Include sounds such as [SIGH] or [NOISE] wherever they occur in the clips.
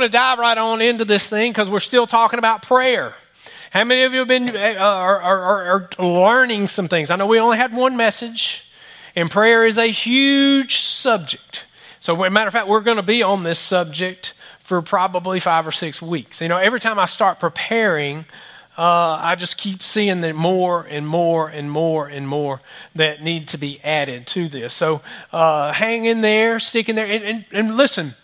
want to dive right on into this thing because we're still talking about prayer. How many of you have been uh, are, are, are learning some things? I know we only had one message, and prayer is a huge subject. So, matter of fact, we're going to be on this subject for probably five or six weeks. You know, every time I start preparing, uh, I just keep seeing that more and more and more and more that need to be added to this. So, uh, hang in there, stick in there, and, and, and listen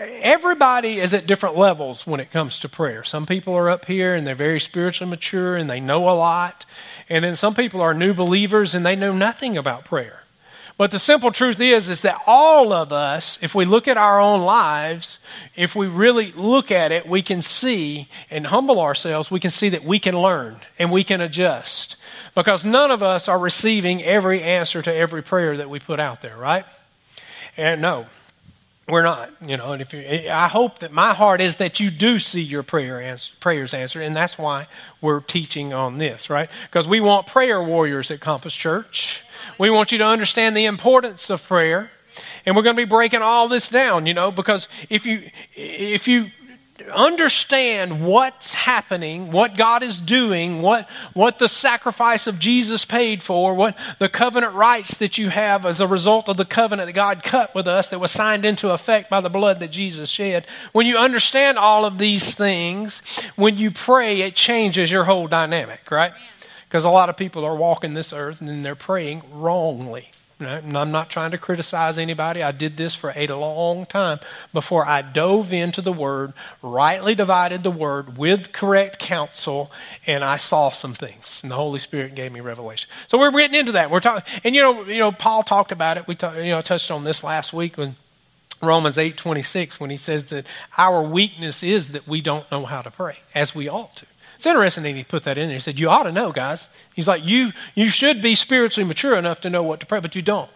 everybody is at different levels when it comes to prayer. Some people are up here and they're very spiritually mature and they know a lot. And then some people are new believers and they know nothing about prayer. But the simple truth is is that all of us, if we look at our own lives, if we really look at it, we can see and humble ourselves, we can see that we can learn and we can adjust. Because none of us are receiving every answer to every prayer that we put out there, right? And no, we're not, you know. And if you, I hope that my heart is that you do see your prayer answer, prayers answered, and that's why we're teaching on this, right? Because we want prayer warriors at Compass Church. We want you to understand the importance of prayer, and we're going to be breaking all this down, you know. Because if you if you understand what's happening, what God is doing, what, what the sacrifice of Jesus paid for, what the covenant rights that you have as a result of the covenant that God cut with us that was signed into effect by the blood that Jesus shed. When you understand all of these things, when you pray, it changes your whole dynamic, right? Because a lot of people are walking this earth and they're praying wrongly. And I'm not trying to criticize anybody. I did this for a long time before I dove into the Word, rightly divided the Word with correct counsel, and I saw some things. And the Holy Spirit gave me revelation. So we're getting into that. We're talking, and you know, you know, Paul talked about it. We talk, you know touched on this last week when Romans eight twenty six when he says that our weakness is that we don't know how to pray as we ought to. It's interesting that he put that in there. He said, You ought to know, guys. He's like, You you should be spiritually mature enough to know what to pray, but you don't.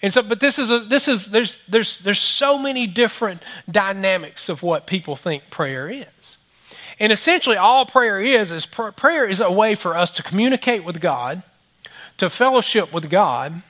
And so, but this is a, this is there's there's there's so many different dynamics of what people think prayer is. And essentially all prayer is is pr- prayer is a way for us to communicate with God, to fellowship with God,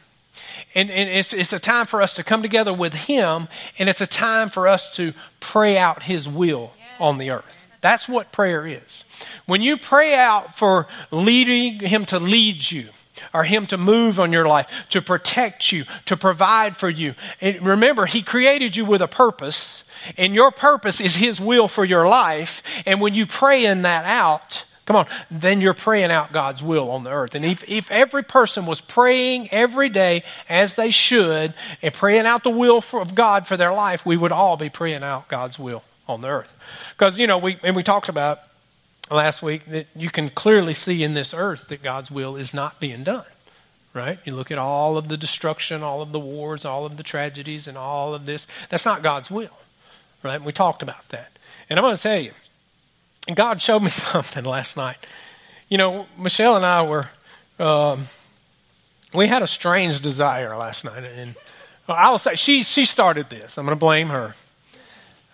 and, and it's, it's a time for us to come together with Him, and it's a time for us to pray out His will on the earth. That's what prayer is. When you pray out for leading Him to lead you, or Him to move on your life, to protect you, to provide for you. And remember, He created you with a purpose, and your purpose is His will for your life. And when you pray in that out, come on, then you're praying out God's will on the earth. And if, if every person was praying every day as they should, and praying out the will for, of God for their life, we would all be praying out God's will on the earth. Because, you know, we, and we talked about last week that you can clearly see in this earth that God's will is not being done. Right? You look at all of the destruction, all of the wars, all of the tragedies, and all of this. That's not God's will. Right? And we talked about that. And I'm going to tell you, God showed me [LAUGHS] something last night. You know, Michelle and I were, um, we had a strange desire last night. And I will say, she, she started this. I'm going to blame her.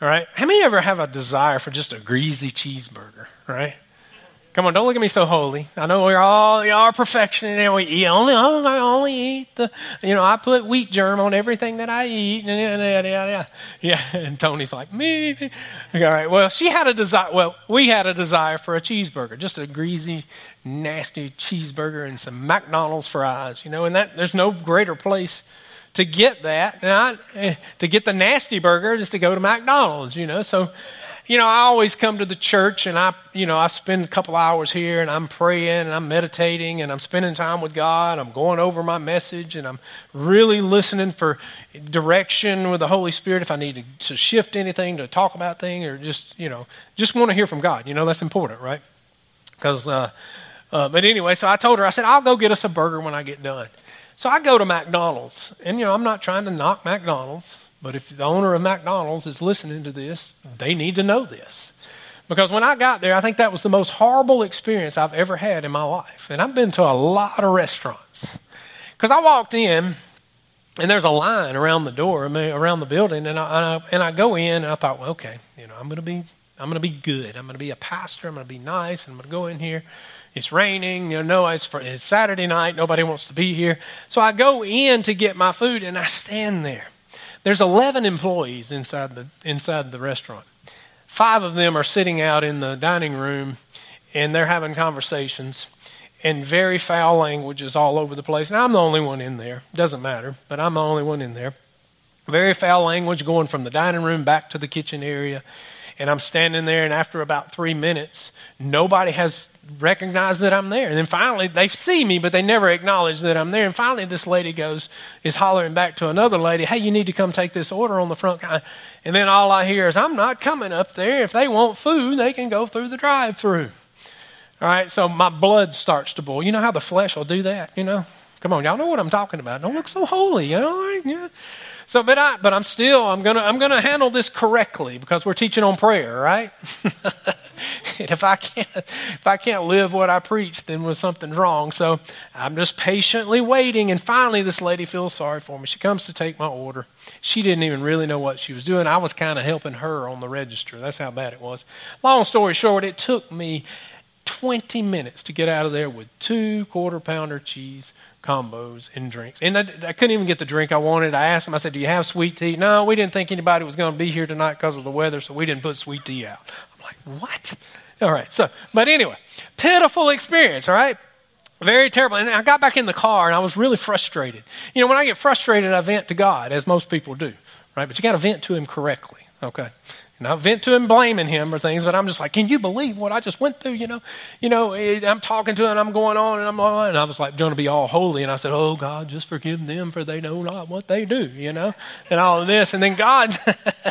All right? How many ever have a desire for just a greasy cheeseburger? Right? Come on, don't look at me so holy. I know we're all we are perfection and we eat only oh, I only eat the you know, I put wheat germ on everything that I eat and yeah, yeah, yeah. [LAUGHS] Yeah, and Tony's like, me. All right. Well, she had a desire well, we had a desire for a cheeseburger, just a greasy, nasty cheeseburger and some McDonald's fries, you know, and that there's no greater place to get that, not eh, to get the nasty burger, just to go to McDonald's, you know. So, you know, I always come to the church and I, you know, I spend a couple hours here and I'm praying and I'm meditating and I'm spending time with God. I'm going over my message and I'm really listening for direction with the Holy Spirit if I need to, to shift anything, to talk about things, or just, you know, just want to hear from God. You know, that's important, right? Because, uh, uh, but anyway, so I told her, I said, I'll go get us a burger when I get done. So I go to McDonald's, and you know, I'm not trying to knock McDonald's, but if the owner of McDonald's is listening to this, they need to know this. Because when I got there, I think that was the most horrible experience I've ever had in my life. And I've been to a lot of restaurants. Because I walked in, and there's a line around the door, around the building, and I, and I go in, and I thought, well, okay, you know, I'm going to be, I'm going to be good. I'm going to be a pastor. I'm going to be nice. I'm going to go in here. It's raining, you know, it's, for, it's Saturday night, nobody wants to be here. So I go in to get my food and I stand there. There's 11 employees inside the, inside the restaurant. five of them are sitting out in the dining room and they're having conversations and very foul languages all over the place. And I'm the only one in there. Doesn't matter, but I'm the only one in there. Very foul language going from the dining room back to the kitchen area. And I'm standing there, and after about three minutes, nobody has recognized that I'm there. And then finally, they see me, but they never acknowledge that I'm there. And finally, this lady goes, is hollering back to another lady, hey, you need to come take this order on the front. And then all I hear is, I'm not coming up there. If they want food, they can go through the drive through. All right, so my blood starts to boil. You know how the flesh will do that, you know? Come on, y'all know what I'm talking about. Don't look so holy, you know? So, but I, but I'm still, I'm gonna, I'm gonna handle this correctly because we're teaching on prayer, right? [LAUGHS] and if I can't, if I can't live what I preach, then was something wrong. So I'm just patiently waiting, and finally, this lady feels sorry for me. She comes to take my order. She didn't even really know what she was doing. I was kind of helping her on the register. That's how bad it was. Long story short, it took me 20 minutes to get out of there with two quarter pounder cheese combos and drinks. And I, I, couldn't even get the drink I wanted. I asked them, I said, Do you have sweet tea? No, we didn't think anybody was going to be here tonight because of the weather, so we didn't put sweet tea out. I'm like, What? All right. So, but anyway, pitiful experience, right? Very terrible. And I got back in the car and I was really frustrated. You know, when I get frustrated, I vent to God, as most people do, right? But you got to vent to Him correctly, okay? And I vent to him blaming him or things, but I'm just like, can you believe what I just went through? You know, you know, I'm talking to him I'm going on and I'm on, and I was like, going to be all holy. And I said, oh God, just forgive them for they know not what they do, you know, and all of this. And then God's,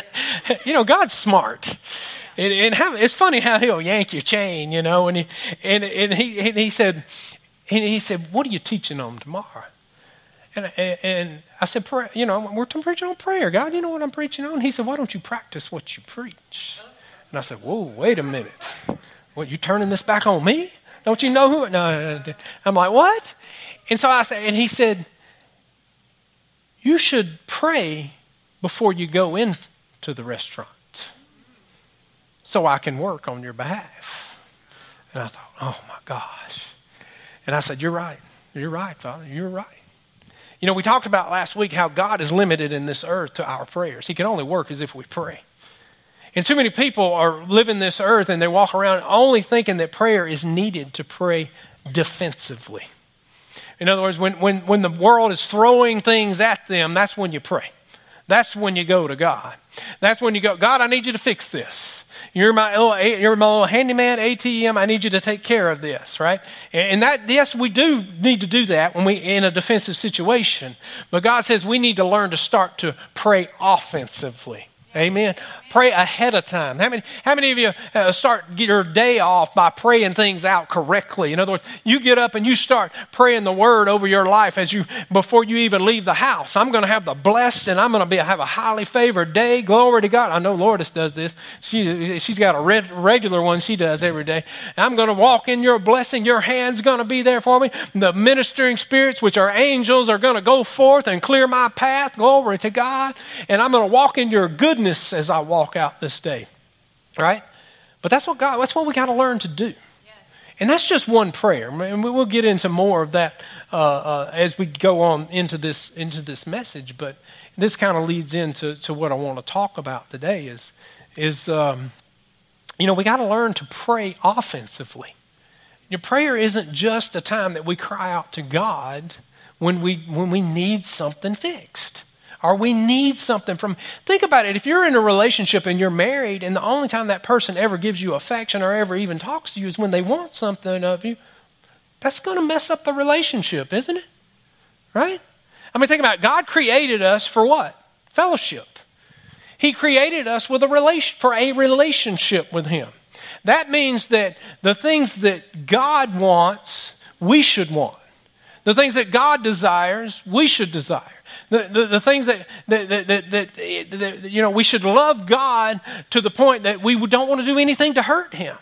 [LAUGHS] you know, God's smart. And, and how, it's funny how he'll yank your chain, you know, and he, and, and he, and he said, and he said, what are you teaching them tomorrow? And, and I said, pray, you know, we're preaching on prayer. God, you know what I'm preaching on? He said, why don't you practice what you preach? And I said, whoa, wait a minute. What, you turning this back on me? Don't you know who? No, I'm like, what? And so I said, and he said, you should pray before you go into the restaurant so I can work on your behalf. And I thought, oh my gosh. And I said, you're right. You're right, Father. You're right. You know, we talked about last week how God is limited in this earth to our prayers. He can only work as if we pray. And too many people are living this earth and they walk around only thinking that prayer is needed to pray defensively. In other words, when, when, when the world is throwing things at them, that's when you pray. That's when you go to God. That's when you go, God, I need you to fix this. You're my little, eh, you're my little handyman ATM. I need you to take care of this, right? And that, yes, we do need to do that when we in a defensive situation. But God says we need to learn to start to pray offensively. Amen. Pray ahead of time. How many, how many of you uh, start your day off by praying things out correctly? In other words, you get up and you start praying the word over your life as you before you even leave the house. I'm going to have the blessed and I'm going to be have a highly favored day. Glory to God. I know Lourdes does this. She she's got a red, regular one she does every day. I'm going to walk in your blessing. Your hand's going to be there for me. The ministering spirits, which are angels, are going to go forth and clear my path. Glory to God. And I'm going to walk in your goodness as I walk walk out this day. Right? But that's what God, that's what we got to learn to do. And that's just one prayer. And we'll get into more of that uh, uh, as we go on into this into this message. But this kind of leads into to what I want to talk about today. Is is um, you know we got to learn to pray offensively. Your prayer isn't just a time that we cry out to God when we when we need something fixed or we need something from think about it. If you're in a relationship and you're married and the only time that person ever gives you affection or ever even talks to you is when they want something of you that's going to mess up the relationship isn't it? Right? I mean think about it. god created us for what? Fellowship. He created us with a relation for a relationship with him. That means that the things that god wants we should want. The things that god desires we should desire the, the, the things that, that, that, that, that, you know, we should love God to the point that we don't want to do anything to hurt Him.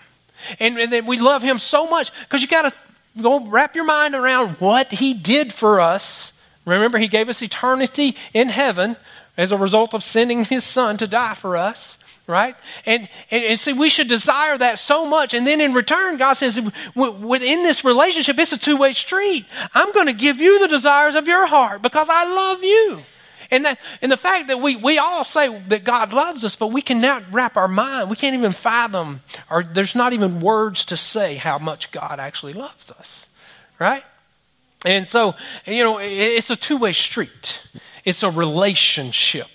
And, and that we love Him so much because you got to go wrap your mind around what He did for us. Remember, He gave us eternity in heaven as a result of sending His Son to die for us right? And, and, and see, we should desire that so much. And then in return, God says, within this relationship, it's a two way street. I'm going to give you the desires of your heart because I love you. And, that, and the fact that we, we all say that God loves us, but we cannot wrap our mind, we can't even fathom, or there's not even words to say how much God actually loves us, right? And so, you know, it's a two way street, it's a relationship,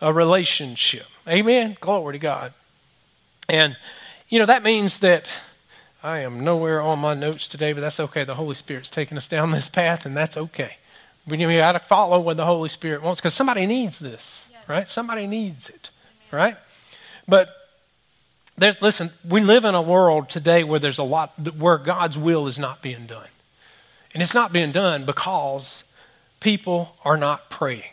a relationship. Amen? Glory to God. And, you know, that means that I am nowhere on my notes today, but that's okay. The Holy Spirit's taking us down this path, and that's okay. We, got to follow what the Holy Spirit wants because somebody needs this, yes. right? Somebody needs it, Amen. right? But there's, listen, we live in a world today where there's a lot where God's will is not being done, and it's not being done because people are not praying.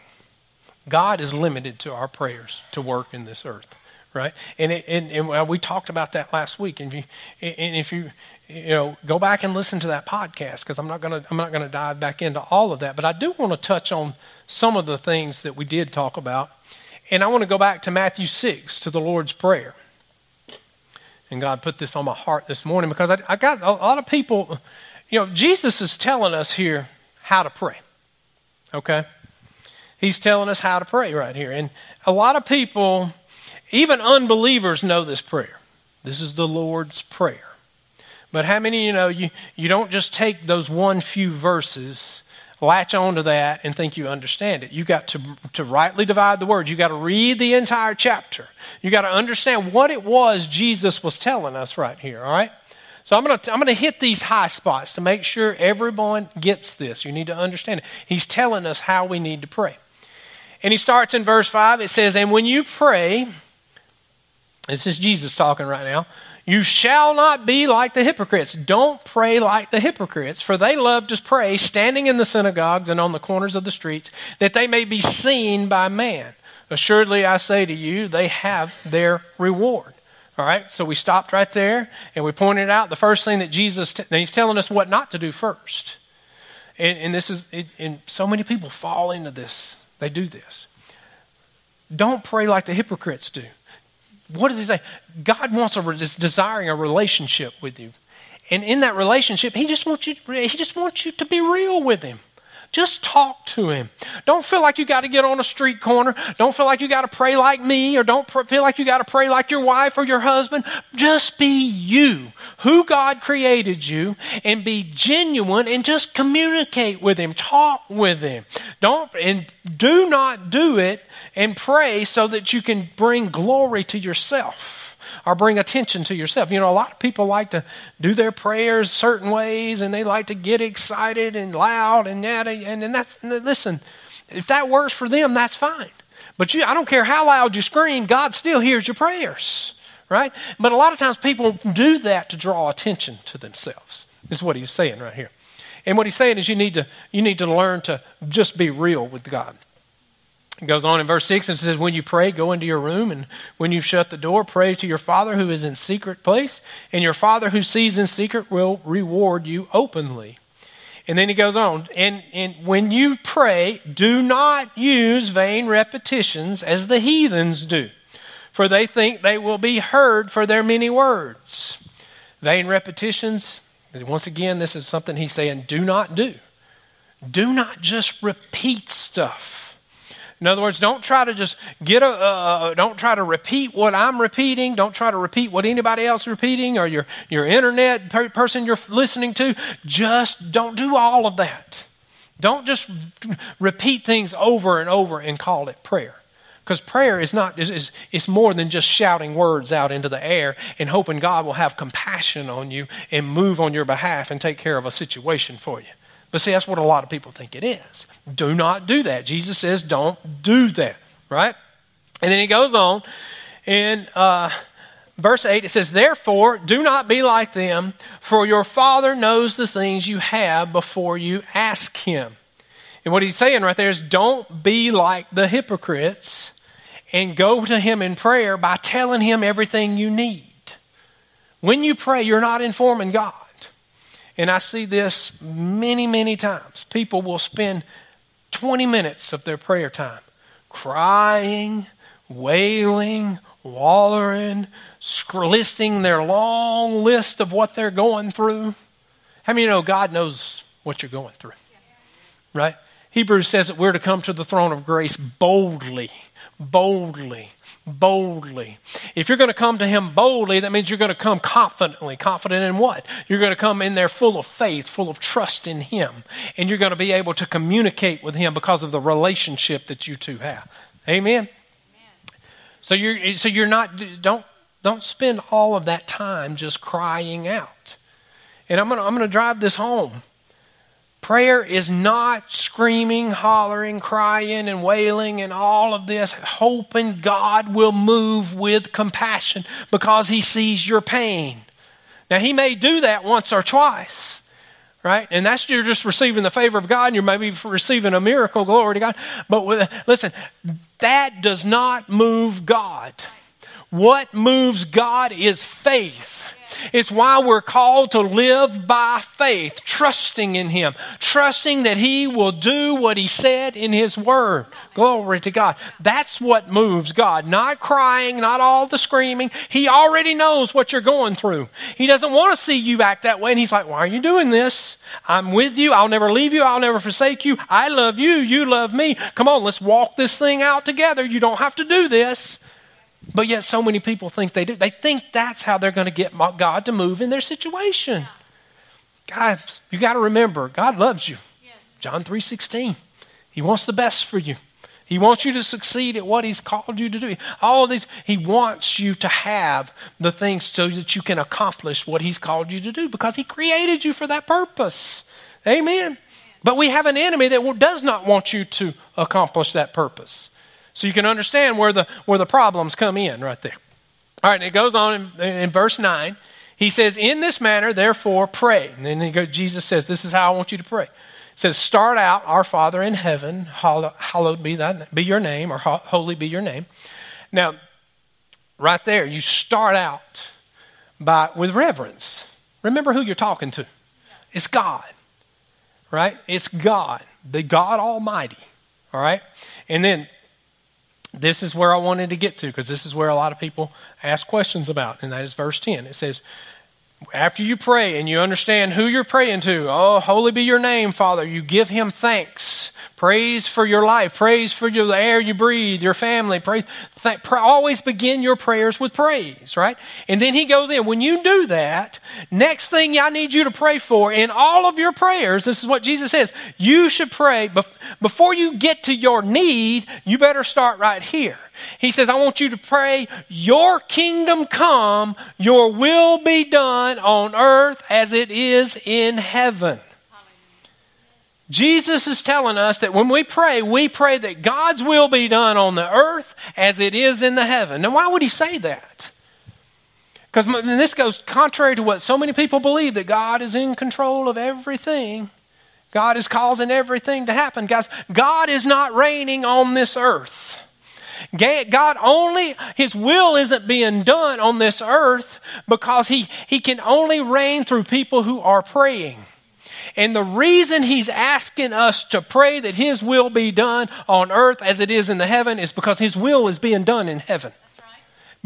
God is limited to our prayers to work in this earth right? And, it, and, and we talked about that last week. And if you, and if you, you know, go back and listen to that podcast because I'm not to I'm not to dive back into all of that, but I do want to touch on some of the things that we did talk about, and I want to go back to Matthew six to the Lord's prayer. And God put this on my heart this morning because I, I got a lot of people. You know, Jesus is telling us here how to pray. Okay, He's telling us how to pray right here, and a lot of people even unbelievers know this prayer. This is the Lord's Prayer. But how many you know you, you don't just take those one few verses, latch onto that, and think you understand it? You've got to, to rightly divide the word. You've got to read the entire chapter. You've got to understand what it was Jesus was telling us right here, all right? So I'm going to I'm going to hit these high spots to make sure everyone gets this. You need to understand it. He's telling us how we need to pray. And he starts in verse 5. It says, "And when you pray, this is Jesus talking right now. You shall not be like the hypocrites. Don't pray like the hypocrites, for they love to pray standing in the synagogues and on the corners of the streets, that they may be seen by man. Assuredly, I say to you, they have their reward. All right, so we stopped right there and we pointed out the first thing that Jesus, t- he's telling us what not to do first. And, and this is, it, and so many people fall into this. They do this. Don't pray like the hypocrites do. What does he say? God wants a is desiring a relationship with you. And in that relationship, he just wants you he just wants you to be real with him. Just talk to him. Don't feel like you got to get on a street corner. Don't feel like you got to pray like me or don't pr- feel like you got to pray like your wife or your husband. Just be you, who God created you, and be genuine and just communicate with him. Talk with him. Don't, and do not do it and pray so that you can bring glory to yourself or bring attention to yourself. You know, a lot of people like to do their prayers certain ways and they like to get excited and loud and that. And, and that's, listen, if that works for them, that's fine. But you, I don't care how loud you scream, God still hears your prayers, right? But a lot of times people do that to draw attention to themselves, is what he's saying right here. And what he's saying is you need to, you need to learn to just be real with God. It goes on in verse 6 and says, When you pray, go into your room, and when you shut the door, pray to your Father who is in secret place, and your Father who sees in secret will reward you openly. And then he goes on, and, and when you pray, do not use vain repetitions as the heathens do, for they think they will be heard for their many words. Vain repetitions, once again, this is something he's saying, do not do. Do not just repeat stuff in other words, don't try to just get a, uh, don't try to repeat what I'm repeating. Don't try to repeat what anybody else is repeating or your, your internet per- person you're listening to. Just don't do all of that. Don't just repeat things over and over and call it prayer. Because prayer is not, is, is, it's more than just shouting words out into the air and hoping God will have compassion on you and move on your behalf and take care of a situation for you. But see, that's what a lot of people think it is. Do not do that. Jesus says, don't do that, right? And then he goes on in uh, verse 8, it says, Therefore, do not be like them, for your Father knows the things you have before you ask him. And what he's saying right there is, don't be like the hypocrites and go to him in prayer by telling him everything you need. When you pray, you're not informing God. And I see this many, many times. People will spend 20 minutes of their prayer time crying, wailing, wallowing, listing their long list of what they're going through. How many you know God knows what you're going through? Right? Hebrews says that we're to come to the throne of grace boldly, boldly, boldly. If you're going to come to Him boldly, that means you're going to come confidently. Confident in what? You're going to come in there full of faith, full of trust in Him. And you're going to be able to communicate with Him because of the relationship that you two have. Amen? Amen. So you're, so you're not, don't, don't spend all of that time just crying out. And I'm going to I'm going to drive this home. Prayer is not screaming, hollering, crying, and wailing and all of this, hoping God will move with compassion because He sees your pain. Now, He may do that once or twice, right? And that's you're just receiving the favor of God and you're maybe receiving a miracle, glory to God. But with, listen, that does not move God. What moves God is faith. It's why we're called to live by faith, trusting in Him, trusting that He will do what He said in His Word. Glory to God. That's what moves God. Not crying, not all the screaming. He already knows what you're going through. He doesn't want to see you act that way. And He's like, Why are you doing this? I'm with you. I'll never leave you. I'll never forsake you. I love you. You love me. Come on, let's walk this thing out together. You don't have to do this. But yet, so many people think they do. They think that's how they're going to get God to move in their situation. Guys, you got to remember, God loves you. Yes. John 3.16. He wants the best for you. He wants you to succeed at what He's called you to do. All of these, He wants you to have the things so that you can accomplish what He's called you to do because He created you for that purpose. Amen. But we have an enemy that does not want you to accomplish that purpose. So you can understand where the, where the problems come in right there. All right, and it goes on in, in verse 9. He says, In this manner, therefore, pray. And then goes, Jesus says, This is how I want you to pray. It says, Start out, Our Father in heaven, hallowed be, thy, be your name, or holy be your name. Now, right there, you start out by, with reverence. Remember who you're talking to. It's God, right? It's God, the God Almighty, all right? And then this is where I wanted to get to because this is where a lot of people ask questions about, and that is verse 10. It says, After you pray and you understand who you're praying to, oh, holy be your name, Father, you give him thanks. Praise for your life. Praise for your, air you breathe, your family. Praise. Th- always begin your prayers with praise, right? And then he goes in. When you do that, next thing I need you to pray for in all of your prayers, this is what Jesus says. You should pray bef- before you get to your need, you better start right here. He says, I want you to pray, Your kingdom come, your will be done on earth as it is in heaven. Jesus is telling us that when we pray, we pray that God's will be done on the earth as it is in the heaven. Now, why would he say that? Because this goes contrary to what so many people believe that God is in control of everything. God is causing everything to happen. Guys, God is not reigning on this earth. God only, His will isn't being done on this earth because He, he can only reign through people who are praying. And the reason he's asking us to pray that his will be done on earth as it is in the heaven is because his will is being done in heaven.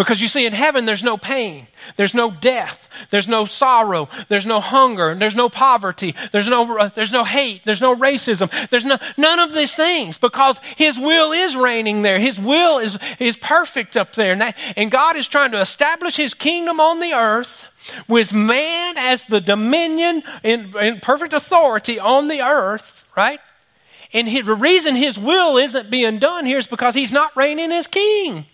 Because you see, in heaven, there's no pain, there's no death, there's no sorrow, there's no hunger, there's no poverty, there's no, uh, there's no hate, there's no racism, there's no, none of these things because His will is reigning there. His will is, is perfect up there. And, that, and God is trying to establish His kingdom on the earth with man as the dominion in, in perfect authority on the earth, right? And he, the reason his will isn't being done here is because he's not reigning as king.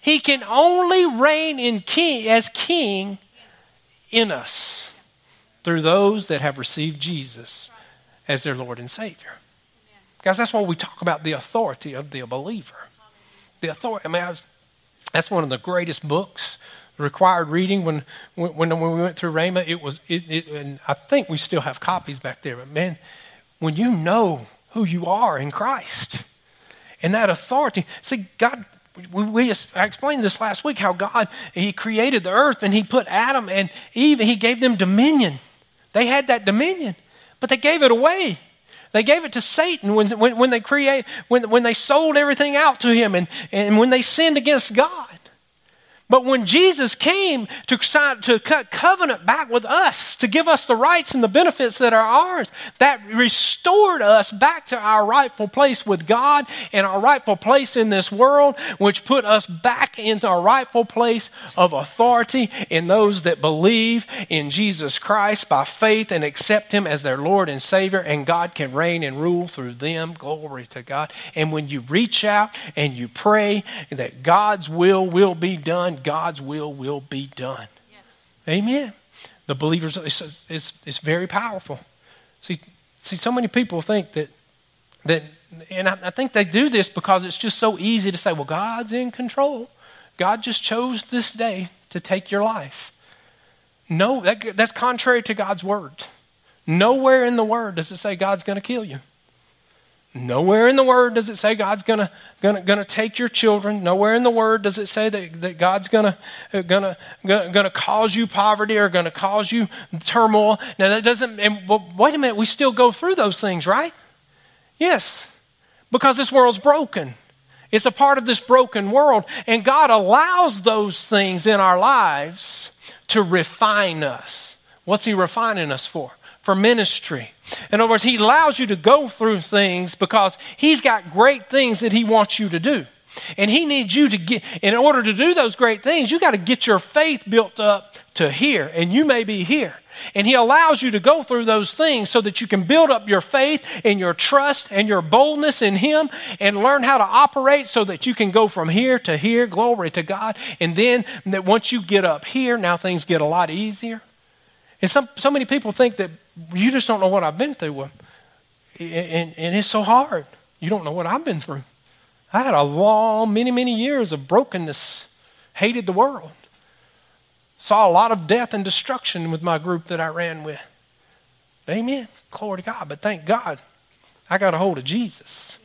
He can only reign in king as king in us through those that have received Jesus as their Lord and Savior. Guys, that's why we talk about the authority of the believer. The authority. I mean, I was, that's one of the greatest books required reading when, when, when we went through Rhema. It was, it, it, and I think we still have copies back there. But man, when you know who you are in Christ and that authority, see, God, we, we, I explained this last week how God, He created the earth and He put Adam and Eve, and He gave them dominion. They had that dominion, but they gave it away. They gave it to Satan when, when, when they create, when, when they sold everything out to him and, and when they sinned against God. But when Jesus came to, to cut covenant back with us, to give us the rights and the benefits that are ours, that restored us back to our rightful place with God and our rightful place in this world, which put us back into our rightful place of authority in those that believe in Jesus Christ by faith and accept Him as their Lord and Savior, and God can reign and rule through them. Glory to God. And when you reach out and you pray that God's will will be done, God's will will be done. Yes. Amen. The believers, it's, it's, it's, very powerful. See, see, so many people think that, that and I, I think they do this because it's just so easy to say, well, God's in control. God just chose this day to take your life. No, that, that's contrary to God's word. Nowhere in the word does it say God's going to kill you. Nowhere in the Word does it say God's to gonna, gonna take your children. Nowhere in the Word does it say that, that God's going to gonna, gonna cause you poverty or to cause you turmoil. Now, that doesn't, and, well, wait a minute, we still go through those things, right? Yes, because this world's broken. It's a part of this broken world, and God allows those things in our lives to refine us. What's He refining us for? For ministry. In other words, He allows you to go through things because He's got great things that He wants you to do. And He needs you to get, in order to do those great things, you got to get your faith built up to here. And you may be here. And He allows you to go through those things so that you can build up your faith and your trust and your boldness in Him and learn how to operate so that you can go from here to here. Glory to God. And then that once you get up here, now things get a lot easier. And some, so many people think that you just don't know what I've been through. And, and it's so hard. You don't know what I've been through. I had a long, many, many years of brokenness, hated the world, saw a lot of death and destruction with my group that I ran with. Amen. Glory to God. But thank God, I got a hold of Jesus.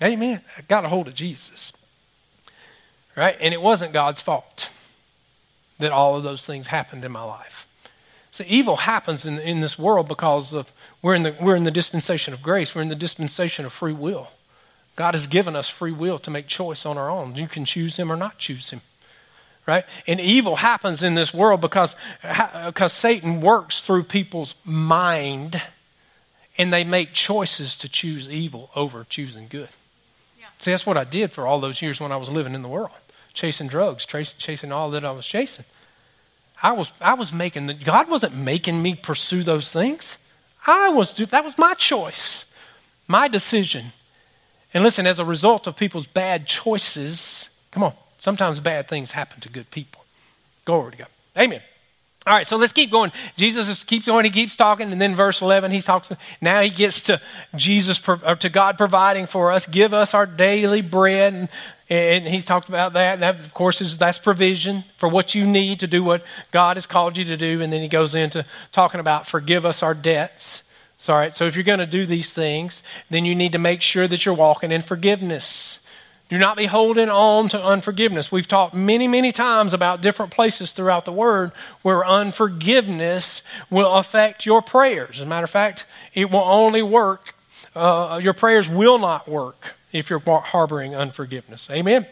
Yes. Amen. I got a hold of Jesus. Right? And it wasn't God's fault that all of those things happened in my life. So evil happens in, in this world because of, we're, in the, we're in the dispensation of grace. We're in the dispensation of free will. God has given us free will to make choice on our own. You can choose him or not choose him. Right? And evil happens in this world because, because Satan works through people's mind and they make choices to choose evil over choosing good. Yeah. See, that's what I did for all those years when I was living in the world, chasing drugs, chasing all that I was chasing. I was, I was making the, God wasn't making me pursue those things. I was, that was my choice, my decision. And listen, as a result of people's bad choices, come on, sometimes bad things happen to good people. Glory to God. Amen. All right, so let's keep going. Jesus keeps going, he keeps talking, and then verse 11, he talks, now he gets to Jesus, to God providing for us, give us our daily bread. And and he's talked about that. And that, of course, is that's provision for what you need to do what God has called you to do. And then he goes into talking about forgive us our debts. So, all right, so if you're going to do these things, then you need to make sure that you're walking in forgiveness. Do not be holding on to unforgiveness. We've talked many, many times about different places throughout the Word where unforgiveness will affect your prayers. As a matter of fact, it will only work, uh, your prayers will not work if you're harboring unforgiveness. Amen.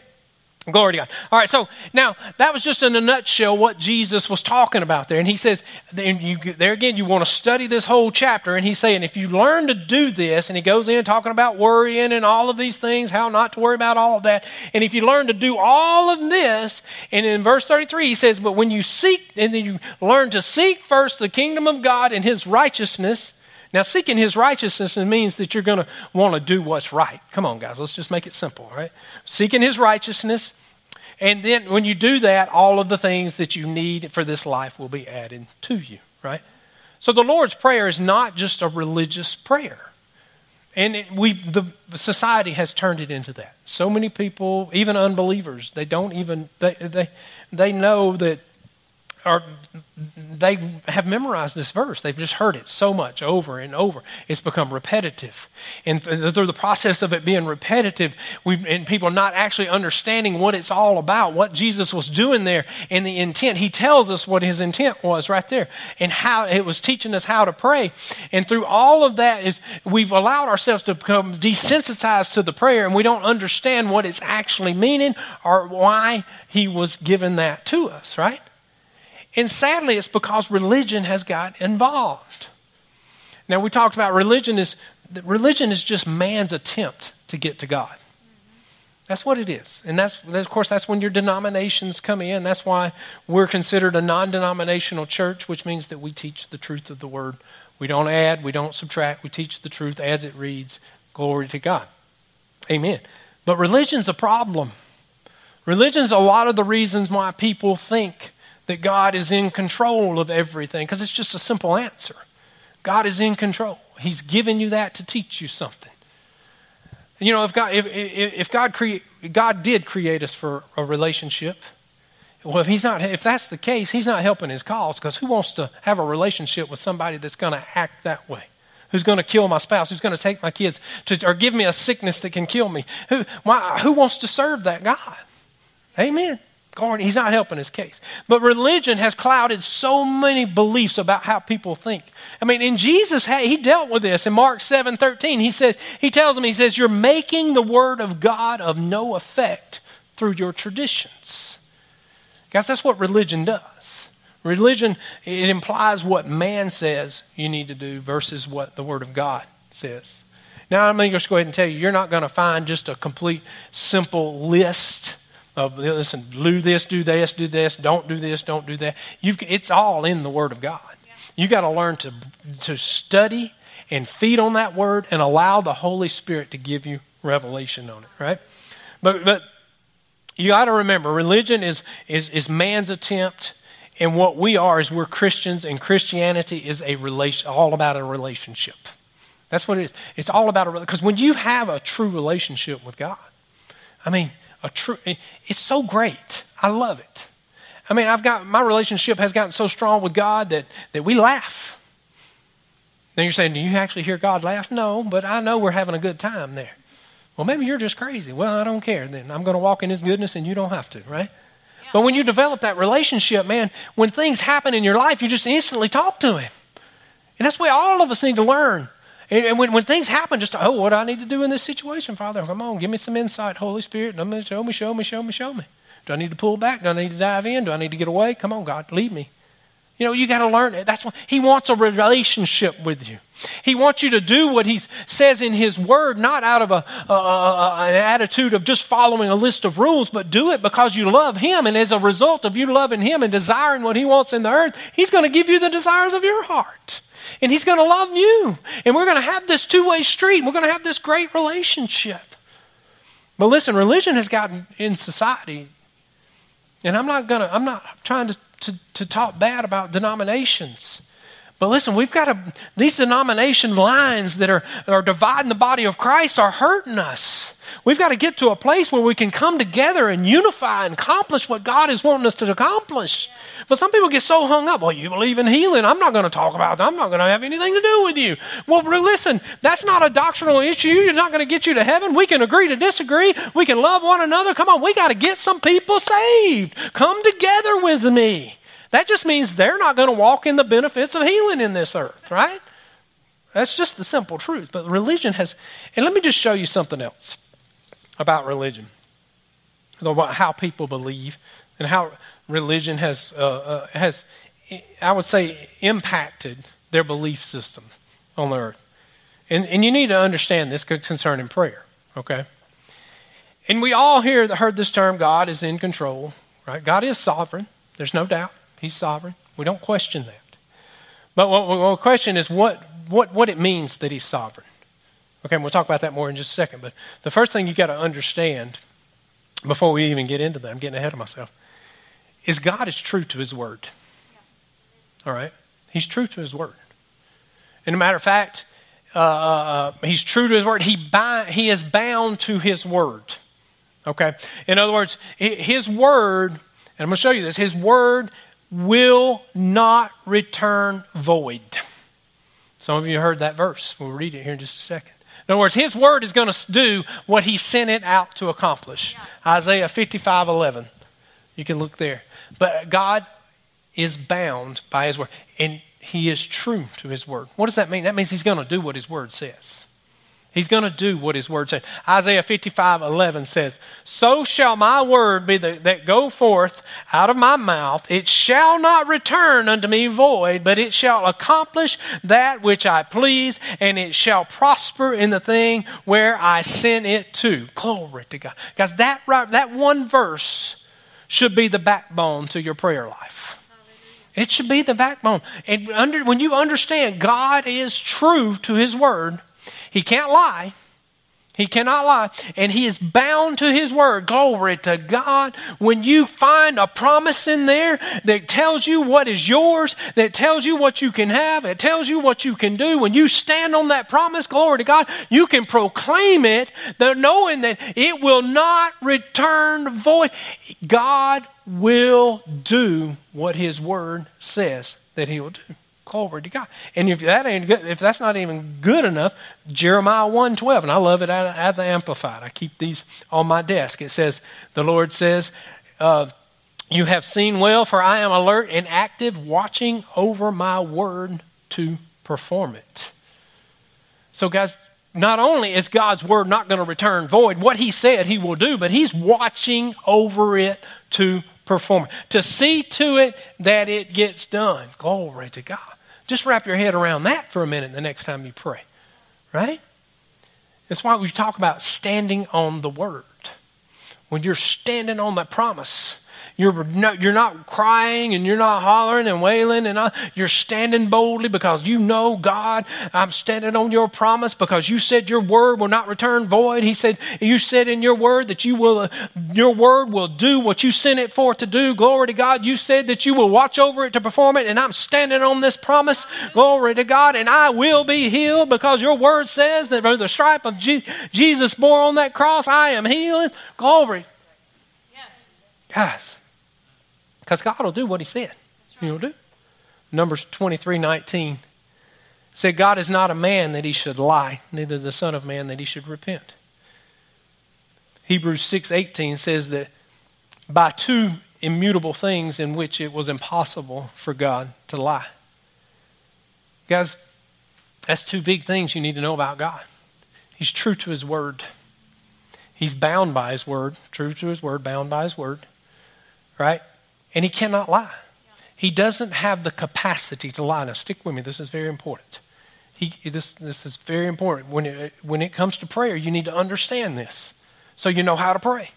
Glory to God. All right, so now that was just in a nutshell what Jesus was talking about there. And he says, and you, there again, you want to study this whole chapter. And he's saying, if you learn to do this, and he goes in talking about worrying and all of these things, how not to worry about all of that. And if you learn to do all of this, and in verse 33, he says, but when you seek, and then you learn to seek first the kingdom of God and his righteousness, now, seeking his righteousness means that you're going to want to do what's right. Come on, guys, let's just make it simple, right? Seeking his righteousness, and then when you do that, all of the things that you need for this life will be added to you, right? So the Lord's Prayer is not just a religious prayer. And it, we, the society has turned it into that. So many people, even unbelievers, they don't even, they, they, they know that are they have memorized this verse. They've just heard it so much over and over. It's become repetitive. And through the process of it being repetitive, and people not actually understanding what it's all about, what Jesus was doing there, and the intent. He tells us what his intent was right there, and how it was teaching us how to pray. And through all of that, is we've allowed ourselves to become desensitized to the prayer, and we don't understand what it's actually meaning or why he was given that to us, right? And sadly, it's because religion has got involved. Now, we talked about religion is religion is just man's attempt to get to God. That's what it is. And that's, of course, that's when your denominations come in. That's why we're considered a non denominational church, which means that we teach the truth of the word. We don't add, we don't subtract, we teach the truth as it reads. Glory to God. Amen. But religion's a problem. Religion's a lot of the reasons why people think that God is in control of everything because it's just a simple answer. God is in control. He's given you that to teach you something. You know, if God, if, if God, create, God did create us for a relationship, well, if he's not, if that's the case, he's not helping his cause because who wants to have a relationship with somebody that's going to act that way? Who's going to kill my spouse? Who's going to take my kids to, or give me a sickness that can kill me? Who, why, who wants to serve that God? Amen. He's not helping his case. But religion has clouded so many beliefs about how people think. I mean, in Jesus, he dealt with this in Mark 7 13. He says, he tells them, he says, You're making the word of God of no effect through your traditions. Guys, that's what religion does. Religion, it implies what man says you need to do versus what the word of God says. Now, I'm going to just go ahead and tell you, you're not going to find just a complete, simple list of listen, do this, do this, do this, don't do this, don't do that. You've, it's all in the Word of God. You got to learn to to study and feed on that Word and allow the Holy Spirit to give you revelation on it. Right? But but you got to remember, religion is is is man's attempt. And what we are is we're Christians, and Christianity is a relation, all about a relationship. That's what it is. It's all about a because when you have a true relationship with God, I mean, a true, it's so great. I love it. I mean, I've got, my relationship has gotten so strong with God that, that we laugh. Then you're saying, do you actually hear God laugh? No, but I know we're having a good time there. Well, maybe you're just crazy. Well, I don't care. Then I'm going to walk in His goodness and you don't have to, right? Yeah. But when you develop that relationship, man, when things happen in your life, you just instantly talk to Him. And that's why all of us need to learn. And when, when things happen, just, oh, what do I need to do in this situation, Father? Come on, give me some insight, Holy Spirit. Show me, show me, show me, show me. Do I need to pull back? Do I need to dive in? Do I need to get away? Come on, God, lead me. You know, you got to learn it. That's what He wants a relationship with you. He wants you to do what He says in His Word, not out of a, a, a, an attitude of just following a list of rules, but do it because you love Him. And as a result of you loving Him and desiring what He wants in the earth, He's going to give you the desires of your heart and He's going to love you. And we're going to have this two way street. We're going to have this great relationship. But listen, religion has gotten in society, and I'm not going to, I'm not trying to, to, to talk bad about denominations. But listen, we've got to, these denomination lines that are, are dividing the body of Christ are hurting us. We've got to get to a place where we can come together and unify and accomplish what God is wanting us to accomplish. But some people get so hung up. Well, you believe in healing. I'm not going to talk about that. I'm not going to have anything to do with you. Well, listen, that's not a doctrinal issue. You're not going to get you to heaven. We can agree to disagree. We can love one another. Come on, we got to get some people saved. Come together with me. That just means they're not going to walk in the benefits of healing in this earth, right? That's just the simple truth. But religion has, and let me just show you something else about religion, about how people believe and how religion has, uh, uh, has I would say, impacted their belief system on the earth. And, and you need to understand this concerning prayer, okay? And we all hear heard this term God is in control, right? God is sovereign, there's no doubt. He's sovereign. We don't question that. But what, the question is what, what, what it means that he's sovereign. Okay, and we'll talk about that more in just a second. But the first thing you got to understand before we even get into that, I'm getting ahead of myself, is God is true to his word. All right? He's true to his word. And a matter of fact, uh, uh, uh, he's true to his word. He, bind, he is bound to his word. Okay? In other words, his word, and I'm going to show you this, his word will not return void. Some of you heard that verse. We'll read it here in just a second. In other words, His word is going to do what He sent it out to accomplish. Yeah. Isaiah 55 11. You can look there. But God is bound by His word, and He is true to His word. What does that mean? That means He's going to do what His word says. He's going to do what his word says. Isaiah 55 11 says, So shall my word be the, that go forth out of my mouth. It shall not return unto me void, but it shall accomplish that which I please, and it shall prosper in the thing where I send it to. Glory to God. Guys, that, right, that one verse should be the backbone to your prayer life. It should be the backbone. And under, when you understand God is true to his word, he can't lie. He cannot lie. And he is bound to his word. Glory to God. When you find a promise in there that tells you what is yours, that tells you what you can have, it tells you what you can do, when you stand on that promise, glory to God, you can proclaim it, knowing that it will not return void. God will do what his word says that he will do. Glory to God. And if that ain't good, if that's not even good enough, Jeremiah 1:12, and I love it at, at, the Amplified. I keep these on my desk. It says, the Lord says, uh, you have seen well, for I am alert and active, watching over my word to perform it. So, guys, not only is God's word not going to return void, what He said He will do, but He's watching over it to perform it, to see to it that it gets done. Glory to God. Just wrap your head around that for a minute the next time you pray, right? That's why we talk about standing on the word. When you're standing on that promise, you're not, you're not crying and you're not hollering and wailing and uh, you're standing boldly because you know God. I'm standing on your promise because you said your word will not return void. He said you said in your word that you will your word will do what you sent it for to do. Glory to God. You said that you will watch over it to perform it and I'm standing on this promise. Glory to God and I will be healed because your word says that for the stripe of Je- Jesus bore on that cross I am healed. Glory. Yes. Guys, because God will do what He said. Right. He'll do. Numbers 23 19 said, God is not a man that He should lie, neither the Son of Man that He should repent. Hebrews 6 18 says that by two immutable things in which it was impossible for God to lie. Guys, that's two big things you need to know about God. He's true to His Word. He's bound by His Word, true to His Word, bound by His Word. Right? And he cannot lie. He doesn't have the capacity to lie. Now, stick with me. This is very important. He, this, this is very important. When it, when it comes to prayer, you need to understand this so you know how to pray.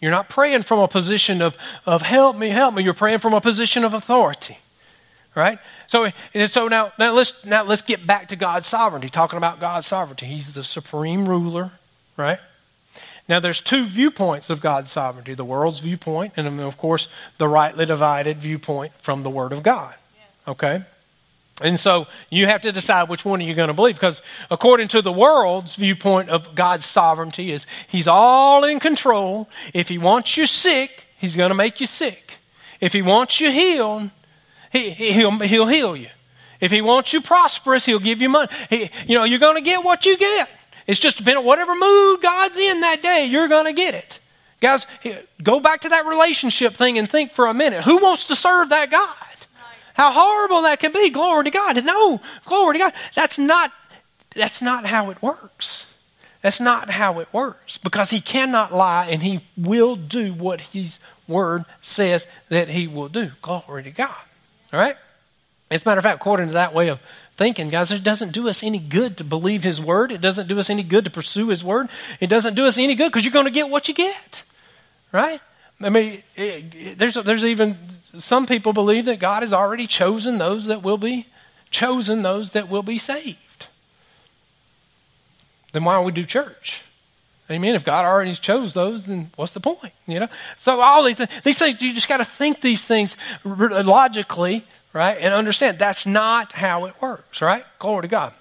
You're not praying from a position of, of help me, help me. You're praying from a position of authority. Right? So, so now, now, let's, now let's get back to God's sovereignty, talking about God's sovereignty. He's the supreme ruler, right? Now, there's two viewpoints of God's sovereignty the world's viewpoint, and of course, the rightly divided viewpoint from the Word of God. Okay? And so you have to decide which one are you going to believe because according to the world's viewpoint of God's sovereignty is he's all in control. If he wants you sick, he's going to make you sick. If he wants you healed, he, he'll, he'll heal you. If he wants you prosperous, he'll give you money. He, you know, you're going to get what you get. It's just depending on whatever mood God's in that day, you're going to get it. Guys, go back to that relationship thing and think for a minute. Who wants to serve that God? How horrible that can be. Glory to God. No, glory to God. That's not, that's not how it works. That's not how it works because he cannot lie and he will do what his word says that he will do. Glory to God. All right? As a matter of fact, according to that way of thinking, guys, it doesn't do us any good to believe His Word. It doesn't do us any good to pursue His Word. It doesn't do us any good because you're going to get what you get, right? I mean, it, it, there's, there's even some people believe that God has already chosen those that will be chosen, those that will be saved. Then why don't we do church? Amen. If God already chose those, then what's the point? You know. So all these these things, you just got to think these things logically right? And understand that's not how it works, right? Glory to God.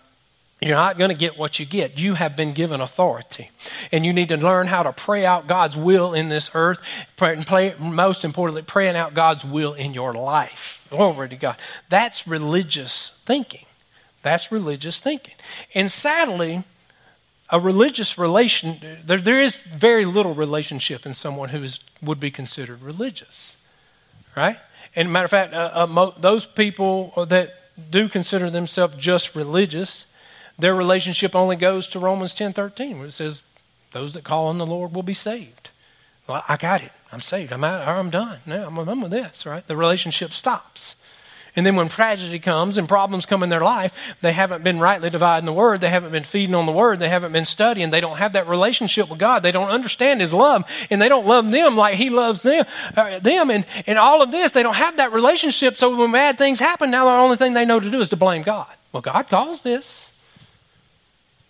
You're not going to get what you get. You have been given authority. And you need to learn how to pray out God's will in this earth. Pray, and play, most importantly, praying out God's will in your life. Glory to God. That's religious thinking. That's religious thinking. And sadly, a religious relation, there, there is very little relationship in someone who is, would be considered religious. Right? And matter of fact, uh, uh, mo- those people that do consider themselves just religious, their relationship only goes to Romans 10:13, where it says, "Those that call on the Lord will be saved." Well, I got it. I'm saved. I'm out. I'm done. Now I'm done with this. Right? The relationship stops. And then when tragedy comes and problems come in their life, they haven't been rightly dividing the word. They haven't been feeding on the word. They haven't been studying. They don't have that relationship with God. They don't understand His love. And they don't love them like He loves them. Uh, them. And, and all of this, they don't have that relationship. So when bad things happen, now the only thing they know to do is to blame God. Well, God caused this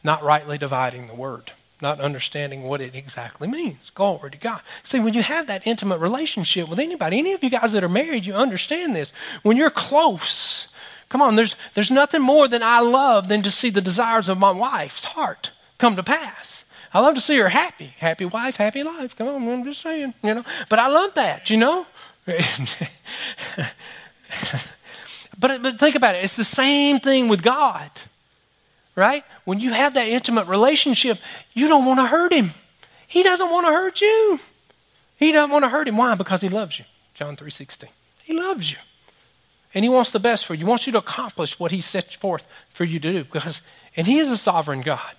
not rightly dividing the word, not understanding what it exactly means. Glory to God. See, when you have that intimate relationship with anybody, any of you guys that are married, you understand this. When you're close, come on, there's, there's nothing more than I love than to see the desires of my wife's heart come to pass. I love to see her happy. Happy wife, happy life. Come on, I'm just saying, you know. But I love that, you know. [LAUGHS] but, but think about it. It's the same thing with God right? When you have that intimate relationship, you don't want to hurt him. He doesn't want to hurt you. He doesn't want to hurt him. Why? Because he loves you. John 3:16. He loves you. And he wants the best for you. He wants you to accomplish what he sets forth for you to do. Because and he is a sovereign God.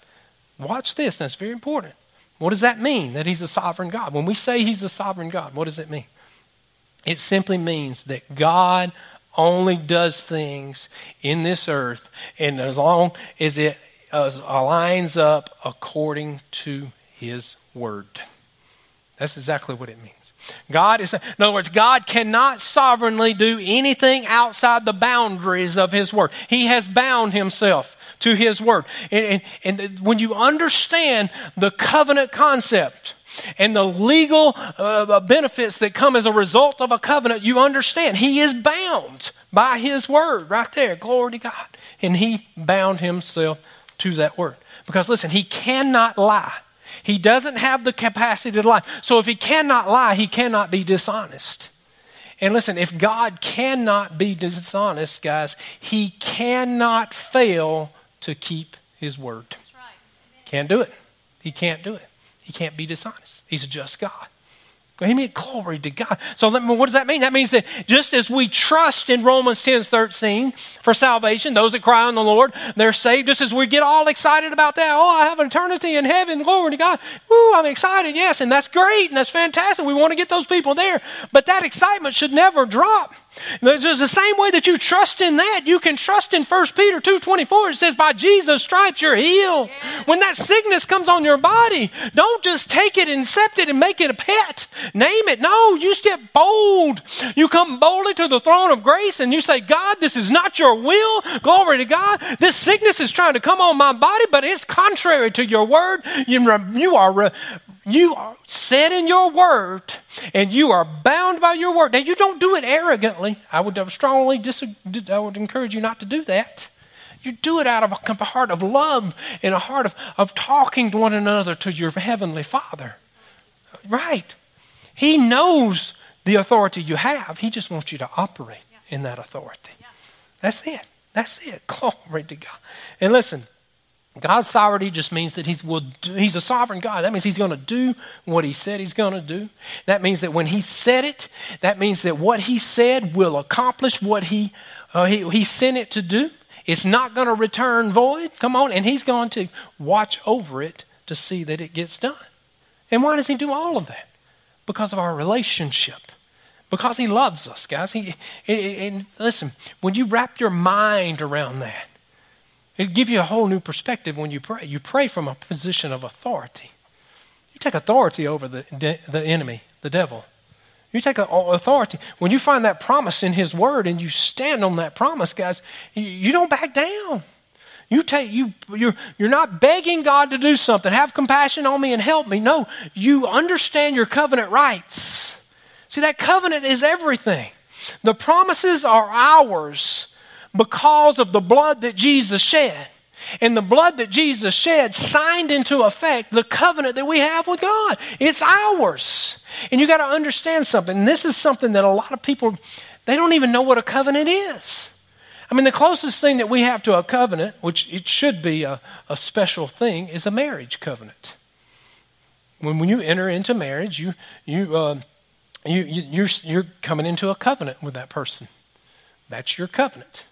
Watch this, that's very important. What does that mean that he's a sovereign God? When we say he's a sovereign God, what does it mean? It simply means that God only does things in this earth, and as long as it lines up according to His Word. That's exactly what it means. God is, in other words, God cannot sovereignly do anything outside the boundaries of His Word. He has bound Himself to His Word. And, and, and when you understand the covenant concept, and the legal uh, benefits that come as a result of a covenant, you understand. He is bound by His word right there. Glory to God. And He bound Himself to that word. Because listen, He cannot lie. He doesn't have the capacity to lie. So if He cannot lie, He cannot be dishonest. And listen, if God cannot be dishonest, guys, He cannot fail to keep His word. Right. Can't do it. He can't do it. He can't be dishonest. He's a just God. He Amen. Glory to God. So what does that mean? That means that just as we trust in Romans 10 13 for salvation, those that cry on the Lord, they're saved. Just as we get all excited about that, oh, I have eternity in heaven. Glory to God. Woo, I'm excited. Yes, and that's great and that's fantastic. We want to get those people there. But that excitement should never drop. There's the same way that you trust in that, you can trust in 1 Peter 2.24. It says, by Jesus' stripes you're healed. When that sickness comes on your body, don't just take it and accept it and make it a pet. Name it. No, you step bold. You come boldly to the throne of grace and you say, God, this is not your will. Glory to God. This sickness is trying to come on my body, but it's contrary to your word. You, you are you are said in your word, and you are bound by your word. Now, you don't do it arrogantly. I would uh, strongly dis- I would encourage you not to do that. You do it out of a heart of love and a heart of, of talking to one another to your heavenly Father. Right. He knows the authority you have. He just wants you to operate in that authority. That's it. That's it. Glory to God. And listen, God's sovereignty just means that he's, will do, he's a sovereign God. That means he's going to do what he said he's going to do. That means that when he said it, that means that what he said will accomplish what he, uh, he, he sent it to do. It's not going to return void. Come on. And he's going to watch over it to see that it gets done. And why does he do all of that? Because of our relationship. Because he loves us, guys. He, and, listen, when you wrap your mind around that, it gives you a whole new perspective when you pray. You pray from a position of authority. You take authority over the, de- the enemy, the devil. You take authority. When you find that promise in His Word and you stand on that promise, guys, you, you don't back down. You take you you're you're not begging God to do something. Have compassion on me and help me. No, you understand your covenant rights. See that covenant is everything. The promises are ours because of the blood that Jesus shed. And the blood that Jesus shed signed into effect the covenant that we have with God. It's ours. And you got to understand something. And this is something that a lot of people, they don't even know what a covenant is. I mean, the closest thing that we have to a covenant, which it should be a, a special thing, is a marriage covenant. When, when you enter into marriage, you, you, uh, you, you, you're, you're coming into a covenant with that person. That's your covenant.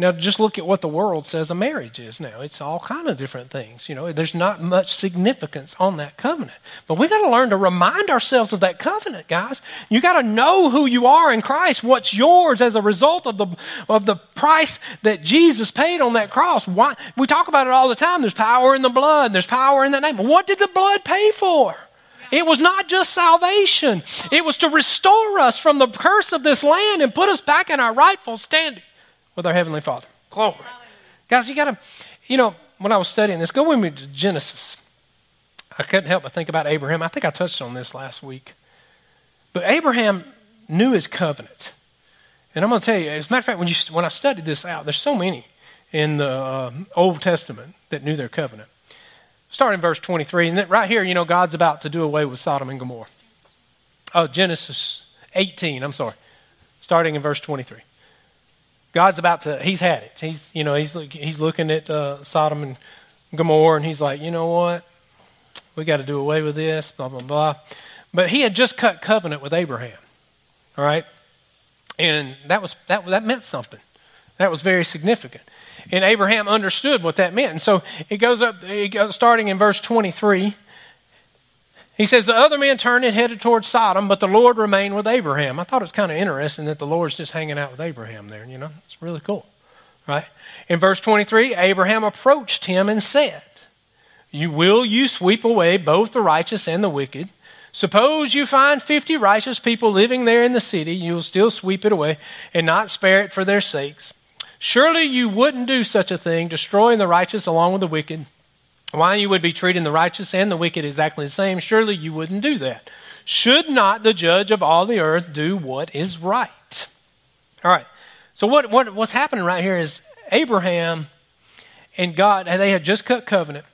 Now, just look at what the world says a marriage is now. It's all kind of different things. You know, there's not much significance on that covenant. But we've got to learn to remind ourselves of that covenant, guys. You got to know who you are in Christ, what's yours as a result of the, of the price that Jesus paid on that cross. Why, we talk about it all the time. There's power in the blood, there's power in that name. What did the blood pay for? It was not just salvation, it was to restore us from the curse of this land and put us back in our rightful standing with our Heavenly Father. Glory. Guys, you got to, you know, when I was studying this, go with me to Genesis. I couldn't help but think about Abraham. I think I touched on this last week. But Abraham knew his covenant. And I'm going to tell you, as a matter of fact, when, you, when I studied this out, there's so many in the uh, Old Testament that knew their covenant. Start in verse 23. And right here, you know, God's about to do away with Sodom and Gomorrah. Oh, Genesis 18, I'm sorry. Starting in verse 23. God's about to, he's had it. He's, you know, he's, he's looking at uh, Sodom and Gomorrah and he's like, you know what? We got to do away with this, blah, blah, blah. But he had just cut covenant with Abraham, all right? And that, was, that, that meant something. That was very significant. And Abraham understood what that meant. And so it goes up, it goes, starting in verse 23. He says, The other men turned and headed towards Sodom, but the Lord remained with Abraham. I thought it was kind of interesting that the Lord's just hanging out with Abraham there. You know, it's really cool. Right? In verse 23, Abraham approached him and said, you, Will you sweep away both the righteous and the wicked? Suppose you find 50 righteous people living there in the city, you will still sweep it away and not spare it for their sakes. Surely you wouldn't do such a thing, destroying the righteous along with the wicked. Why you would be treating the righteous and the wicked exactly the same, surely you wouldn't do that. Should not the judge of all the earth do what is right? All right. So what, what what's happening right here is Abraham and God, they had just cut covenant.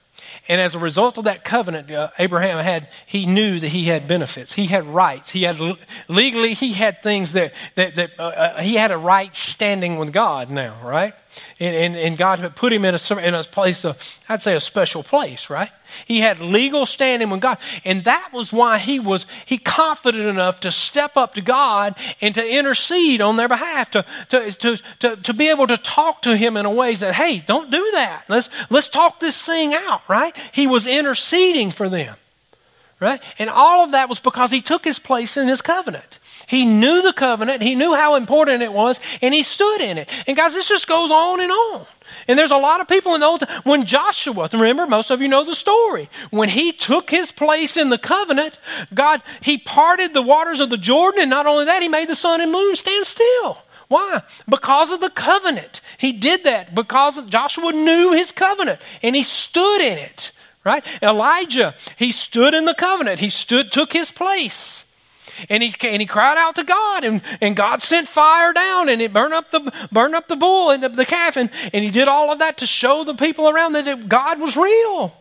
And as a result of that covenant, uh, Abraham had, he knew that he had benefits. He had rights. He had, legally, he had things that, that, that uh, uh, he had a right standing with God now, right? And, and, and God put him in a, in a place, of, I'd say a special place, right? He had legal standing with God. And that was why he was, he confident enough to step up to God and to intercede on their behalf, to, to, to, to, to be able to talk to him in a way that, hey, don't do that. Let's, let's talk this thing out, right? He was interceding for them, right? And all of that was because he took his place in his covenant. He knew the covenant, he knew how important it was, and he stood in it. And guys, this just goes on and on. And there's a lot of people in the Old Time. When Joshua, remember, most of you know the story. When he took his place in the covenant, God, he parted the waters of the Jordan, and not only that, he made the sun and moon stand still. Why? Because of the covenant. He did that because Joshua knew his covenant and he stood in it. Right? Elijah, he stood in the covenant. He stood, took his place. And he, and he cried out to God, and, and God sent fire down, and it burned up the, burned up the bull and the, the calf, and, and he did all of that to show the people around that it, God was real.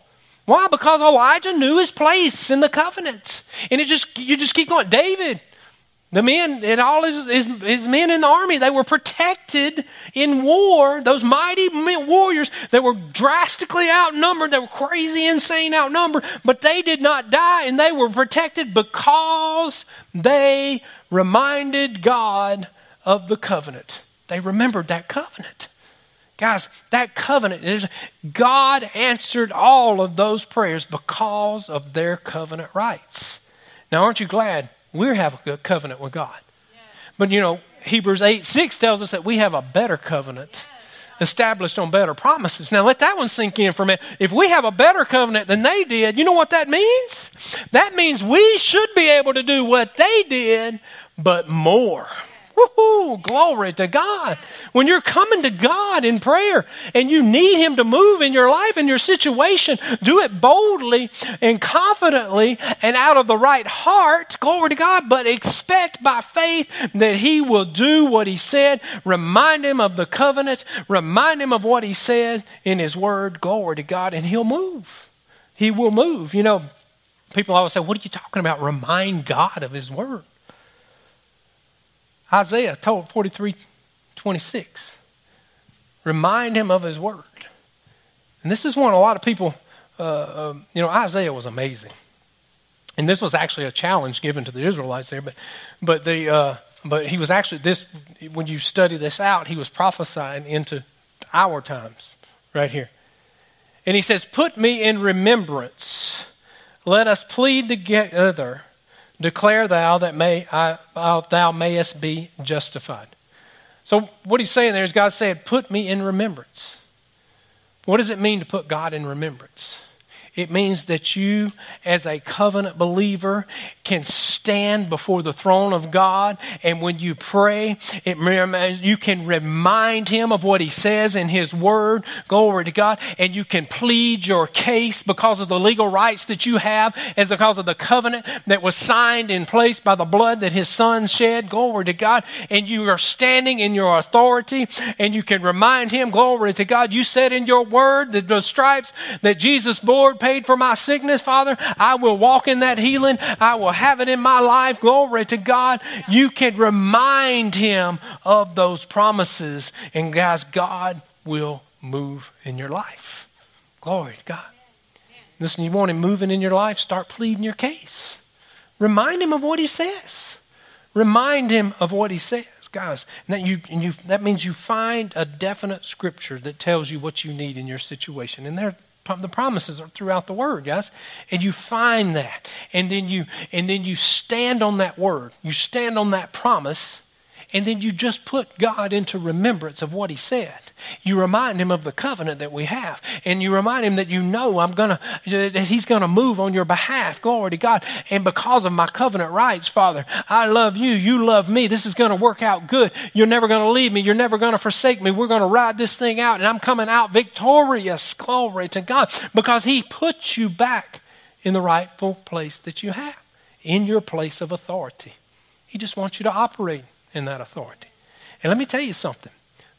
Why? Because Elijah knew his place in the covenant. And it just you just keep going. David, the men and all his, his, his, men in the army, they were protected in war. Those mighty warriors that were drastically outnumbered, they were crazy, insane outnumbered, but they did not die and they were protected because they reminded God of the covenant. They remembered that covenant. Guys, that covenant is God answered all of those prayers because of their covenant rights. Now, aren't you glad we have a covenant with God. Yes. But you know, Hebrews 8 6 tells us that we have a better covenant. Yes. Established on better promises. Now, let that one sink in for a minute. If we have a better covenant than they did, you know what that means? That means we should be able to do what they did, but more. Woohoo! Glory to God. When you're coming to God in prayer and you need Him to move in your life and your situation, do it boldly and confidently and out of the right heart. Glory to God. But expect by faith that He will do what He said. Remind Him of the covenant. Remind Him of what He said in His Word. Glory to God. And He'll move. He will move. You know, people always say, What are you talking about? Remind God of His Word. Isaiah told 43 26. Remind him of his word. And this is one a lot of people, uh, uh, you know, Isaiah was amazing. And this was actually a challenge given to the Israelites there, but, but, the, uh, but he was actually, this, when you study this out, he was prophesying into our times right here. And he says, Put me in remembrance. Let us plead together Declare thou that may I, uh, thou mayest be justified. So what he's saying there is God saying, "Put me in remembrance." What does it mean to put God in remembrance? It means that you, as a covenant believer, can stand before the throne of God. And when you pray, it, you can remind Him of what He says in His Word. Glory to God. And you can plead your case because of the legal rights that you have as because of the covenant that was signed in place by the blood that His Son shed. Glory to God. And you are standing in your authority and you can remind Him, glory to God. You said in your Word that the stripes that Jesus bore paid for my sickness, Father. I will walk in that healing. I will have it in my life. Glory to God. You can remind him of those promises. And guys, God will move in your life. Glory to God. Listen, you want him moving in your life? Start pleading your case. Remind him of what he says. Remind him of what he says, guys. And that, you, and you, that means you find a definite scripture that tells you what you need in your situation. And there, the promises are throughout the word guys and you find that. And then you and then you stand on that word. You stand on that promise and then you just put God into remembrance of what He said. You remind Him of the covenant that we have, and you remind Him that you know I'm gonna that He's gonna move on your behalf. Glory to God. And because of my covenant rights, Father, I love you. You love me. This is gonna work out good. You're never gonna leave me. You're never gonna forsake me. We're gonna ride this thing out, and I'm coming out victorious. Glory to God, because He puts you back in the rightful place that you have, in your place of authority. He just wants you to operate in that authority. And let me tell you something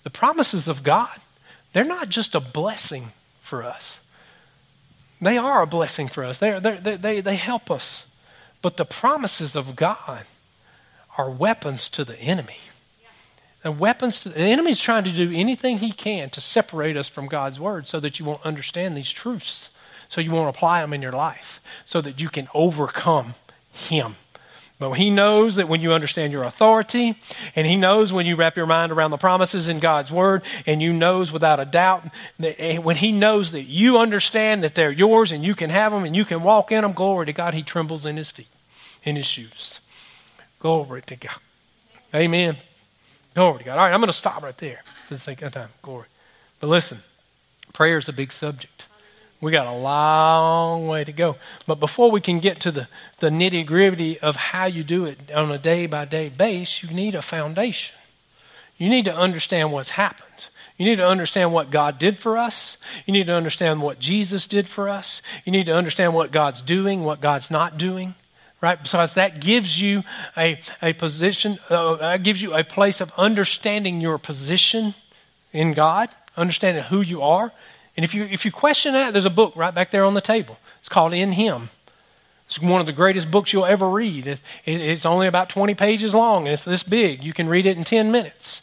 the promises of God, they're not just a blessing for us. They are a blessing for us, they're, they're, they, they help us. But the promises of God are weapons to the enemy. And weapons to, the enemy's trying to do anything he can to separate us from God's word so that you won't understand these truths, so you won't apply them in your life, so that you can overcome him. But he knows that when you understand your authority, and he knows when you wrap your mind around the promises in God's word, and you knows without a doubt that eh, when he knows that you understand that they're yours and you can have them and you can walk in them, glory to God, he trembles in his feet, in his shoes. Glory to God. Amen. Glory to God. All right, I'm going to stop right there for the sake of time. Glory. But listen, prayer is a big subject. We got a long way to go. But before we can get to the, the nitty gritty of how you do it on a day by day base, you need a foundation. You need to understand what's happened. You need to understand what God did for us. You need to understand what Jesus did for us. You need to understand what God's doing, what God's not doing, right? Because that gives you a, a position, uh, that gives you a place of understanding your position in God, understanding who you are, and if you, if you question that, there's a book right back there on the table. It's called In Him. It's one of the greatest books you'll ever read. It, it, it's only about 20 pages long, and it's this big. You can read it in 10 minutes.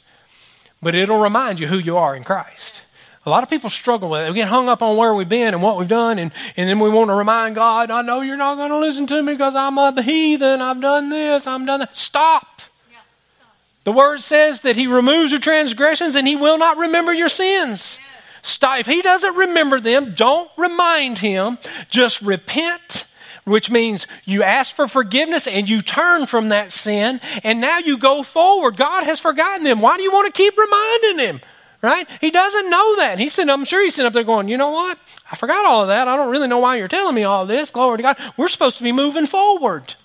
But it'll remind you who you are in Christ. A lot of people struggle with it. We get hung up on where we've been and what we've done, and, and then we want to remind God, I know you're not going to listen to me because I'm a heathen. I've done this, I've done that. Stop. Yeah, stop. The word says that He removes your transgressions and He will not remember your sins. Yeah. Stop. If he doesn't remember them, don't remind him. Just repent, which means you ask for forgiveness and you turn from that sin, and now you go forward. God has forgotten them. Why do you want to keep reminding him? Right? He doesn't know that. He's sitting, I'm sure he's sitting up there going, you know what? I forgot all of that. I don't really know why you're telling me all this. Glory to God. We're supposed to be moving forward.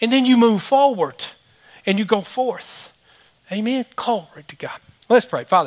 And then you move forward and you go forth. Amen. Glory to God. Let's pray. Father,